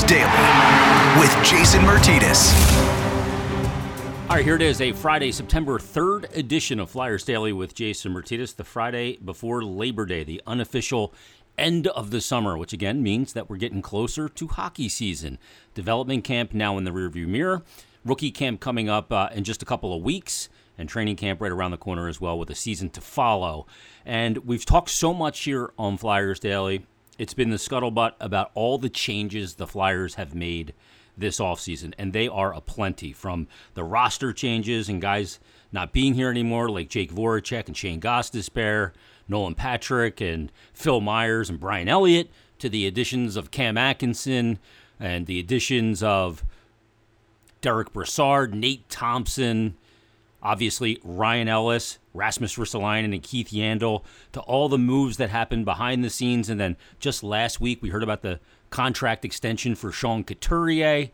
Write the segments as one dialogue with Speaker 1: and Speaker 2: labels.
Speaker 1: Daily with Jason Martinez.
Speaker 2: All right, here it is, a Friday, September 3rd edition of Flyers Daily with Jason Martinez, the Friday before Labor Day, the unofficial end of the summer, which again means that we're getting closer to hockey season. Development camp now in the rearview mirror, rookie camp coming up uh, in just a couple of weeks, and training camp right around the corner as well with a season to follow. And we've talked so much here on Flyers Daily. It's been the scuttlebutt about all the changes the Flyers have made this offseason, and they are aplenty from the roster changes and guys not being here anymore, like Jake Voracek and Shane Gostisbehere Nolan Patrick and Phil Myers and Brian Elliott, to the additions of Cam Atkinson and the additions of Derek Brassard, Nate Thompson, obviously Ryan Ellis, Rasmus Ristolainen, and Keith Yandle, to all the moves that happened behind the scenes. And then just last week, we heard about the contract extension for Sean Couturier.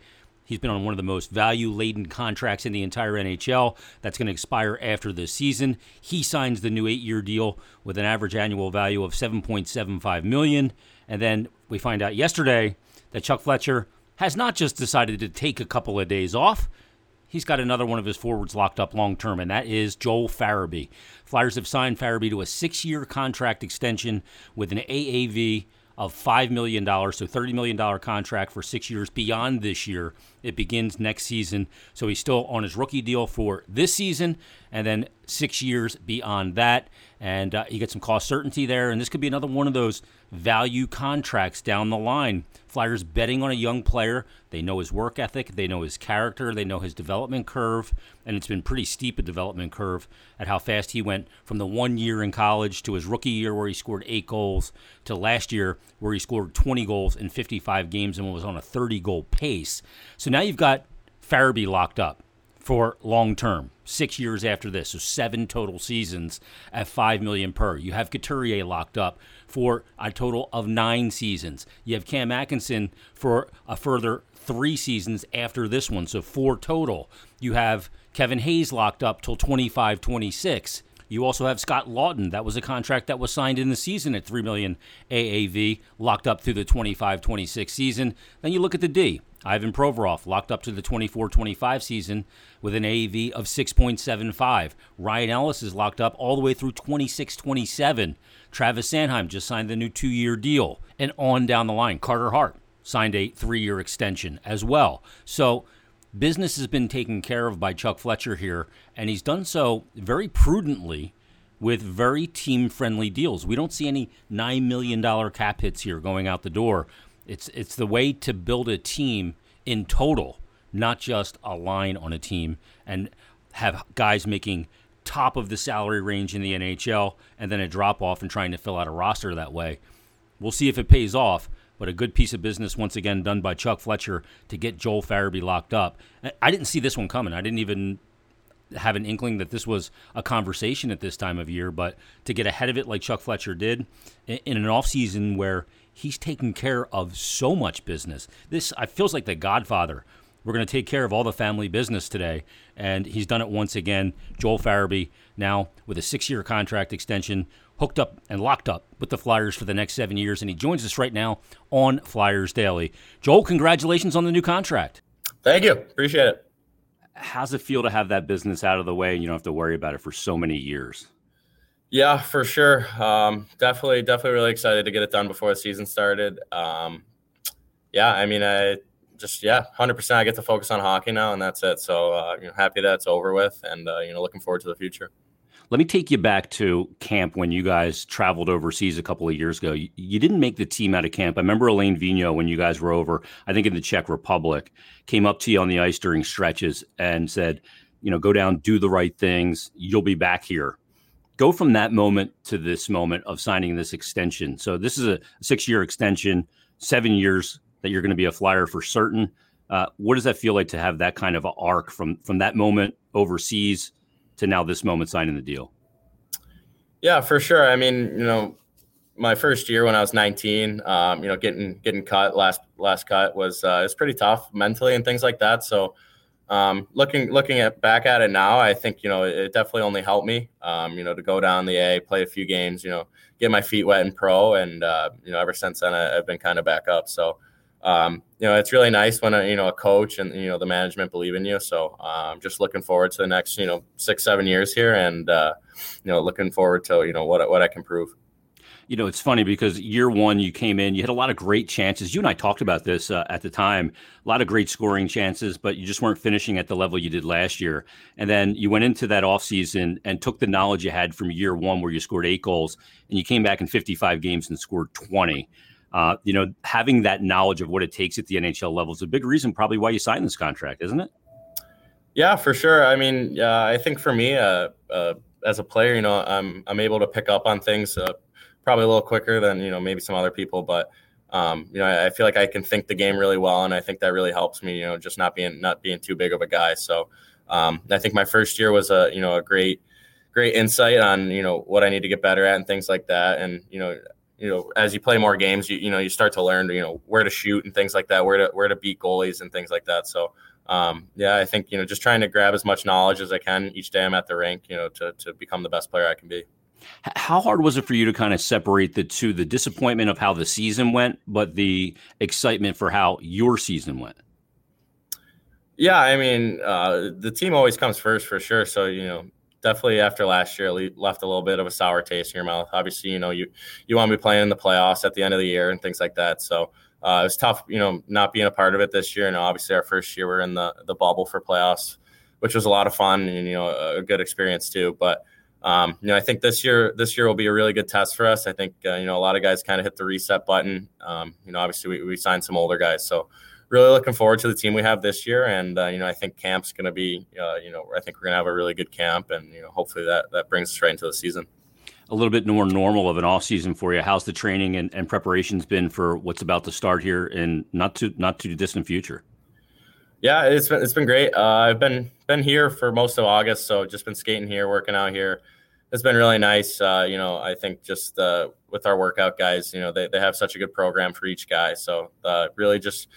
Speaker 2: He's been on one of the most value laden contracts in the entire NHL. That's going to expire after this season. He signs the new eight year deal with an average annual value of 7.75 million. And then we find out yesterday that Chuck Fletcher has not just decided to take a couple of days off. He's got another one of his forwards locked up long term, and that is Joel Farabee. Flyers have signed Farabee to a six year contract extension with an AAV of $5 million, so $30 million contract for six years beyond this year. It begins next season. So he's still on his rookie deal for this season and then six years beyond that. And uh, you get some cost certainty there. And this could be another one of those value contracts down the line. Flyers betting on a young player. They know his work ethic, they know his character, they know his development curve. And it's been pretty steep a development curve at how fast he went from the one year in college to his rookie year where he scored eight goals to last year where he scored 20 goals in 55 games and was on a 30 goal pace. So now you've got Farabee locked up for long term, six years after this, so seven total seasons at five million per. You have Couturier locked up for a total of nine seasons. You have Cam Atkinson for a further three seasons after this one, so four total. You have Kevin Hayes locked up till 25 26. You also have Scott Laughton. That was a contract that was signed in the season at 3 million AAV, locked up through the 25-26 season. Then you look at the D. Ivan Provorov locked up to the 24-25 season with an AAV of 6.75. Ryan Ellis is locked up all the way through 26-27. Travis Sanheim just signed the new two-year deal, and on down the line. Carter Hart signed a three-year extension as well. So business has been taken care of by Chuck Fletcher here, and he's done so very prudently with very team friendly deals. We don't see any $9 million cap hits here going out the door. It's, it's the way to build a team in total, not just a line on a team, and have guys making top of the salary range in the NHL and then a drop off and trying to fill out a roster that way. We'll see if it pays off but a good piece of business once again done by Chuck Fletcher to get Joel Farabee locked up. I didn't see this one coming. I didn't even have an inkling that this was a conversation at this time of year, but to get ahead of it like Chuck Fletcher did in an offseason where he's taking care of so much business. This feels like the Godfather. We're going to take care of all the family business today, and he's done it once again. Joel Farabee now with a six-year contract extension hooked up and locked up with the Flyers for the next seven years, and he joins us right now on Flyers Daily. Joel, congratulations on the new contract.
Speaker 3: Thank you. Appreciate it.
Speaker 2: How's it feel to have that business out of the way and you don't have to worry about it for so many years?
Speaker 3: Yeah, for sure. Um, definitely, definitely really excited to get it done before the season started. Um, yeah, I mean, I just yeah, hundred percent. I get to focus on hockey now, and that's it. So uh, you know, happy that it's over with, and uh, you know, looking forward to the future.
Speaker 2: Let me take you back to camp when you guys traveled overseas a couple of years ago. You, you, didn't make the team out of camp. I remember Alain Vigneault when you guys were over, I think in the Czech Republic, came up to you on the ice during stretches and said, you know, go down, do the right things. You'll be back here. Go from that moment to this moment of signing this extension. So this is a six year extension, seven years that you're going to be a flyer for certain. Uh, what does that feel like to have that kind of arc from from that moment overseas to now this moment signing the deal?
Speaker 3: Yeah, for sure. I mean, you know, my first year when I was 19, um, you know, getting getting cut last last cut was uh, was pretty tough mentally and things like that. So, um, looking looking at back at it now, I think you know it definitely only helped me. Um, you know, to go down the A, play a few games, you know, get my feet wet in pro, and uh, you know, ever since then I, have been kind of back up. So, um, you know, it's really nice when a, you know a coach and you know the management believe in you. So I'm um, just looking forward to the next you know six seven years here, and uh, you know looking forward to you know what what I can prove.
Speaker 2: You know, it's funny because year one you came in, you had a lot of great chances. You and I talked about this uh, at the time. A lot of great scoring chances, but you just weren't finishing at the level you did last year. And then you went into that offseason and took the knowledge you had from year one, where you scored eight goals, and you came back in 55 games and scored 20. Uh, you know, having that knowledge of what it takes at the NHL level is a big reason, probably, why you signed this contract, isn't it?
Speaker 3: Yeah, for sure. I mean, uh, I think for me, uh, uh, as a player, you know, I'm I'm able to pick up on things uh, probably a little quicker than you know maybe some other people, but um, you know I, I, feel like I can think the game really well, and I think that really helps me. You know, just not being not being too big of a guy. So um, I think my first year was a you know a great great insight on you know what I need to get better at and things like that. And you know you know as you play more games, you you know you start to learn you know where to shoot and things like that, where to where to beat goalies and things like that. So. Um, yeah, I think you know just trying to grab as much knowledge as I can each day I'm at the rink, you know, to to become the best player I can be.
Speaker 2: How hard was it for you to kind of separate the two, the disappointment of how the season went, but the excitement for how your season went?
Speaker 3: Yeah, I mean, uh, the team always comes first for sure. So, you know, definitely after last year, left a little bit of a sour taste in your mouth. Obviously, you know, you, you want to be playing in the playoffs at the end of the year and things like that. So, uh, it was tough, you know, not being a part of it this year. And obviously, our first year, we're in the, the bubble for playoffs, which was a lot of fun and, you know, a good experience too. But, um, you know, I think this year this year will be a really good test for us. I think uh, you know a lot of guys kind of hit the reset button. Um, you know, obviously we, we signed some older guys, so really looking forward to the team we have this year. And uh, you know, I think camp's going to be uh, you know I think we're going to have a really good camp, and you know hopefully that that brings us right into the season.
Speaker 2: A little bit more normal of an off season for you. How's the training and, and preparations been for what's about to start here in not too not too distant future?
Speaker 3: Yeah, it's been it's been great. Uh, I've been been here for most of August, so just been skating here, working out here. It's been really nice. Uh, you know, I think just uh, with our workout guys, you know, they, they have such a good program for each guy. So uh, really just,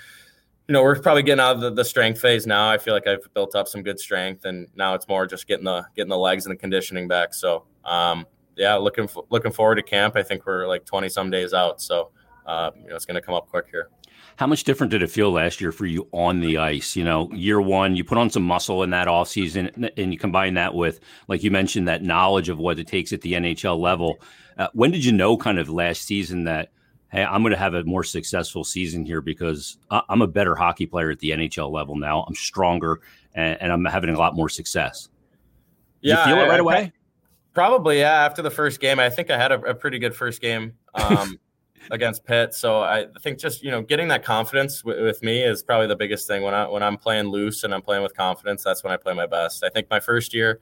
Speaker 3: you know, we're probably getting out of the, the, strength phase now. I feel like I've built up some good strength, and now it's more just getting the getting the legs and the conditioning back. So um, yeah, looking looking forward to camp. I think we're like twenty some days out, so uh, you know, it's going to come up quick here.
Speaker 2: How much different did it feel last year for you on the ice? You know, year one, you put on some muscle in that off season, and you combine that with, like you mentioned, that knowledge of what it takes at the NHL level. Uh, when did you know, kind of last season, that hey, I'm going to have a more successful season here because I'm a better hockey player at the NHL level now. I'm stronger, and, and I'm having a lot more success. Yeah, you feel it right I, away.
Speaker 3: Probably, yeah. After the first game, I think I had a, a pretty good first game. Um, against Pitt. So I think just you know getting that confidence w- with me is probably the biggest thing. When I when I'm playing loose and I'm playing with confidence, that's when I play my best. I think my first year,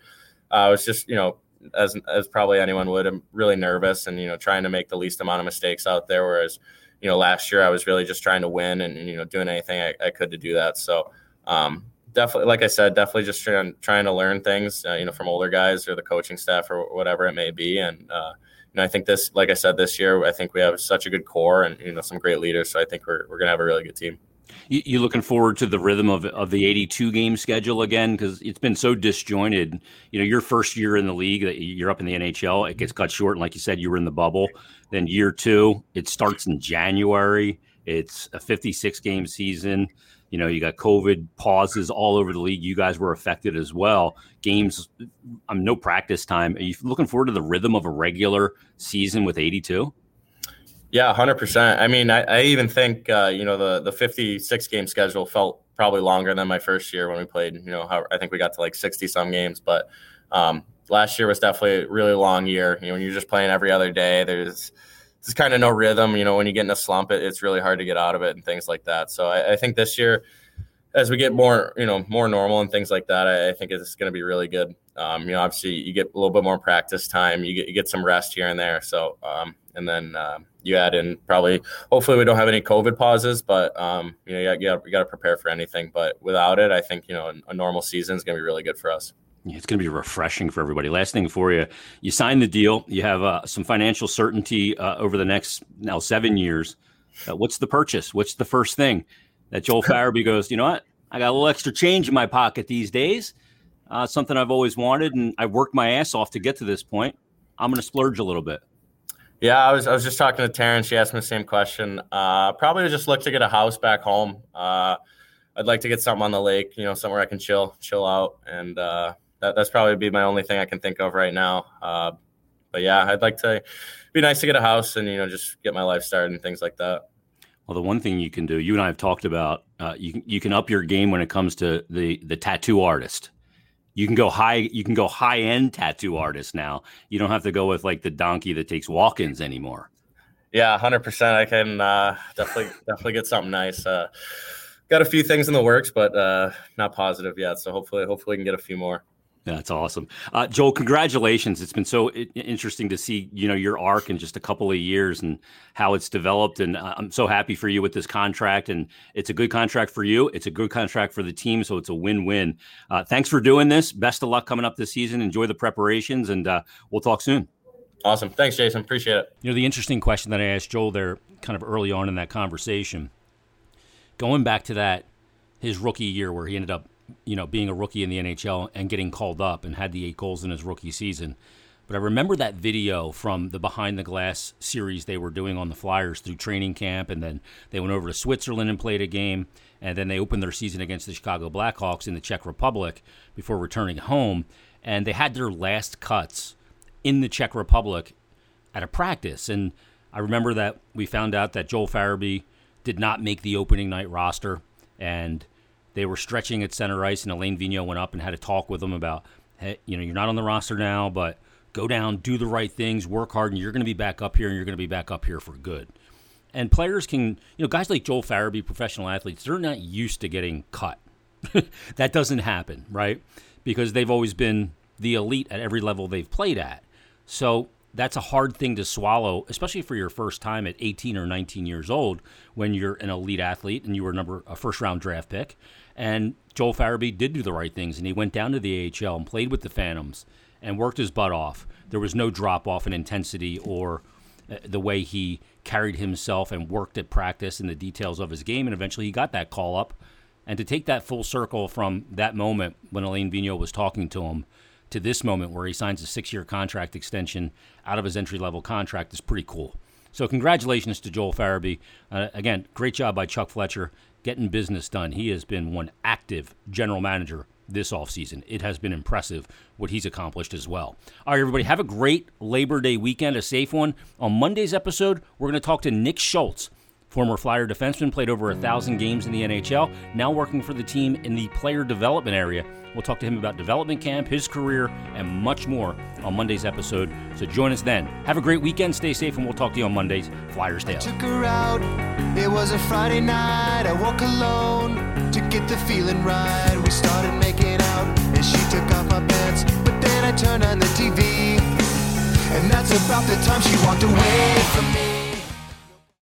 Speaker 3: uh, I was just you know as as probably anyone would, I'm really nervous and you know trying to make the least amount of mistakes out there. Whereas you know last year I was really just trying to win and, you know doing anything I, I, could to do that. So. Um, definitely, like I said, definitely just trying trying to learn things, uh, you know, from older guys or the coaching staff or whatever it may be, and uh, know, I think this, like I said, this year, I think we have such a good core and you know some great leaders. So I think we're we're gonna have a really good team.
Speaker 2: You, looking forward to the rhythm of of the 82 game schedule again because it's been so disjointed. You know, your first year in the league, you're up in the NHL, it gets cut short, and like you said, you were in the bubble. Then year two, it starts in January. It's a 56 game season. You know, you got COVID pauses all over the league. You guys were affected as well. Games, I'm um, no practice time. Are you looking forward to the rhythm of a regular season with 82?
Speaker 3: Yeah, hundred percent. I mean, I, I even think uh, you know the the 56 game schedule felt probably longer than my first year when we played. You know, how, I think we got to like 60 some games, but um, last year was definitely a really long year. You know, when you're just playing every other day, there's there's kind of no rhythm. You know, when you get in a slump, it, it's really hard to get out of it and things like that. So I, I think this year, as we get more, you know, more normal and things like that, I think it's going to be really good. Um, you know, obviously you get a little bit more practice time, you get you get some rest here and there. So, um, and then uh, you add in probably, hopefully we don't have any COVID pauses, but um, you know, you got, you got to prepare for anything. But without it, I think you know a normal season is going to be really good for us.
Speaker 2: It's going to be refreshing for everybody. Last thing for you, you sign the deal. You have uh, some financial certainty uh, over the next now seven years. Uh, what's the purchase? What's the first thing that Joel Farabee goes? You know what? I got a little extra change in my pocket these days. Uh, something I've always wanted, and I worked my ass off to get to this point. I'm going to splurge a little bit.
Speaker 3: Yeah, I was I was just talking to Taryn. She asked me the same question. Uh, probably just look to get a house back home. Uh, I'd like to get something on the lake, you know, somewhere I can chill, chill out, and uh, that, that's probably be my only thing I can think of right now. Uh, but yeah, I'd like to be nice to get a house and you know just get my life started and things like that.
Speaker 2: Well, the one thing you can do, you and I have talked about, uh, you can you can up your game when it comes to the the tattoo artist. You can go high. You can go high end tattoo artist now. You don't have to go with like the donkey that takes walk-ins anymore.
Speaker 3: Yeah, hundred percent. I can uh, definitely definitely get something nice. Uh, got a few things in the works, but uh, not positive yet. So hopefully, hopefully, we can get a few more.
Speaker 2: That's awesome, uh, Joel. Congratulations! It's been so interesting to see you know your arc in just a couple of years and how it's developed. And uh, I'm so happy for you with this contract. And it's a good contract for you. It's a good contract for the team. So it's a win-win. Uh, thanks for doing this. Best of luck coming up this season. Enjoy the preparations, and uh, we'll talk soon.
Speaker 3: Awesome. Thanks, Jason. Appreciate it.
Speaker 2: You know the interesting question that I asked Joel there, kind of early on in that conversation, going back to that his rookie year where he ended up you know, being a rookie in the NHL and getting called up and had the eight goals in his rookie season. But I remember that video from the Behind the Glass series they were doing on the Flyers through training camp, and then they went over to Switzerland and played a game, and then they opened their season against the Chicago Blackhawks in the Czech Republic before returning home, and they had their last cuts in the Czech Republic at a practice. And I remember that we found out that Joel Farabee did not make the opening night roster, and they were stretching at center ice, and Alain Vigneault went up and had a talk with them about, hey, you know, you're not on the roster now, but go down, do the right things, work hard, and you're going to be back up here, and you're going to be back up here for good. And players can, you know, guys like Joel Farabee, professional athletes, they're not used to getting cut. that doesn't happen, right? Because they've always been the elite at every level they've played at. So that's a hard thing to swallow, especially for your first time at 18 or 19 years old when you're an elite athlete and you were number a first round draft pick. And Joel Farabee did do the right things and he went down to the AHL and played with the Phantoms and worked his butt off. There was no drop off in intensity or uh, the way he carried himself and worked at practice and the details of his game. And eventually he got that call up. And to take that full circle from that moment when Alain Vigneault was talking to him to this moment where he signs a six year contract extension out of his entry level contract is pretty cool. So, congratulations to Joel Farabee. Uh, again, great job by Chuck Fletcher getting business done. He has been one active general manager this offseason. It has been impressive what he's accomplished as well. All right, everybody, have a great Labor Day weekend, a safe one. On Monday's episode, we're going to talk to Nick Schultz Former Flyer defenseman, played over a thousand games in the NHL, now working for the team in the player development area. We'll talk to him about development camp, his career, and much more on Monday's episode. So join us then. Have a great weekend, stay safe, and we'll talk to you on Monday's Flyers Daily.
Speaker 4: Took her out. It was a Friday night. I woke alone to get the feeling right. We started making out, and she took off my pants. But then I turned on the TV, and that's about the time she walked away from me.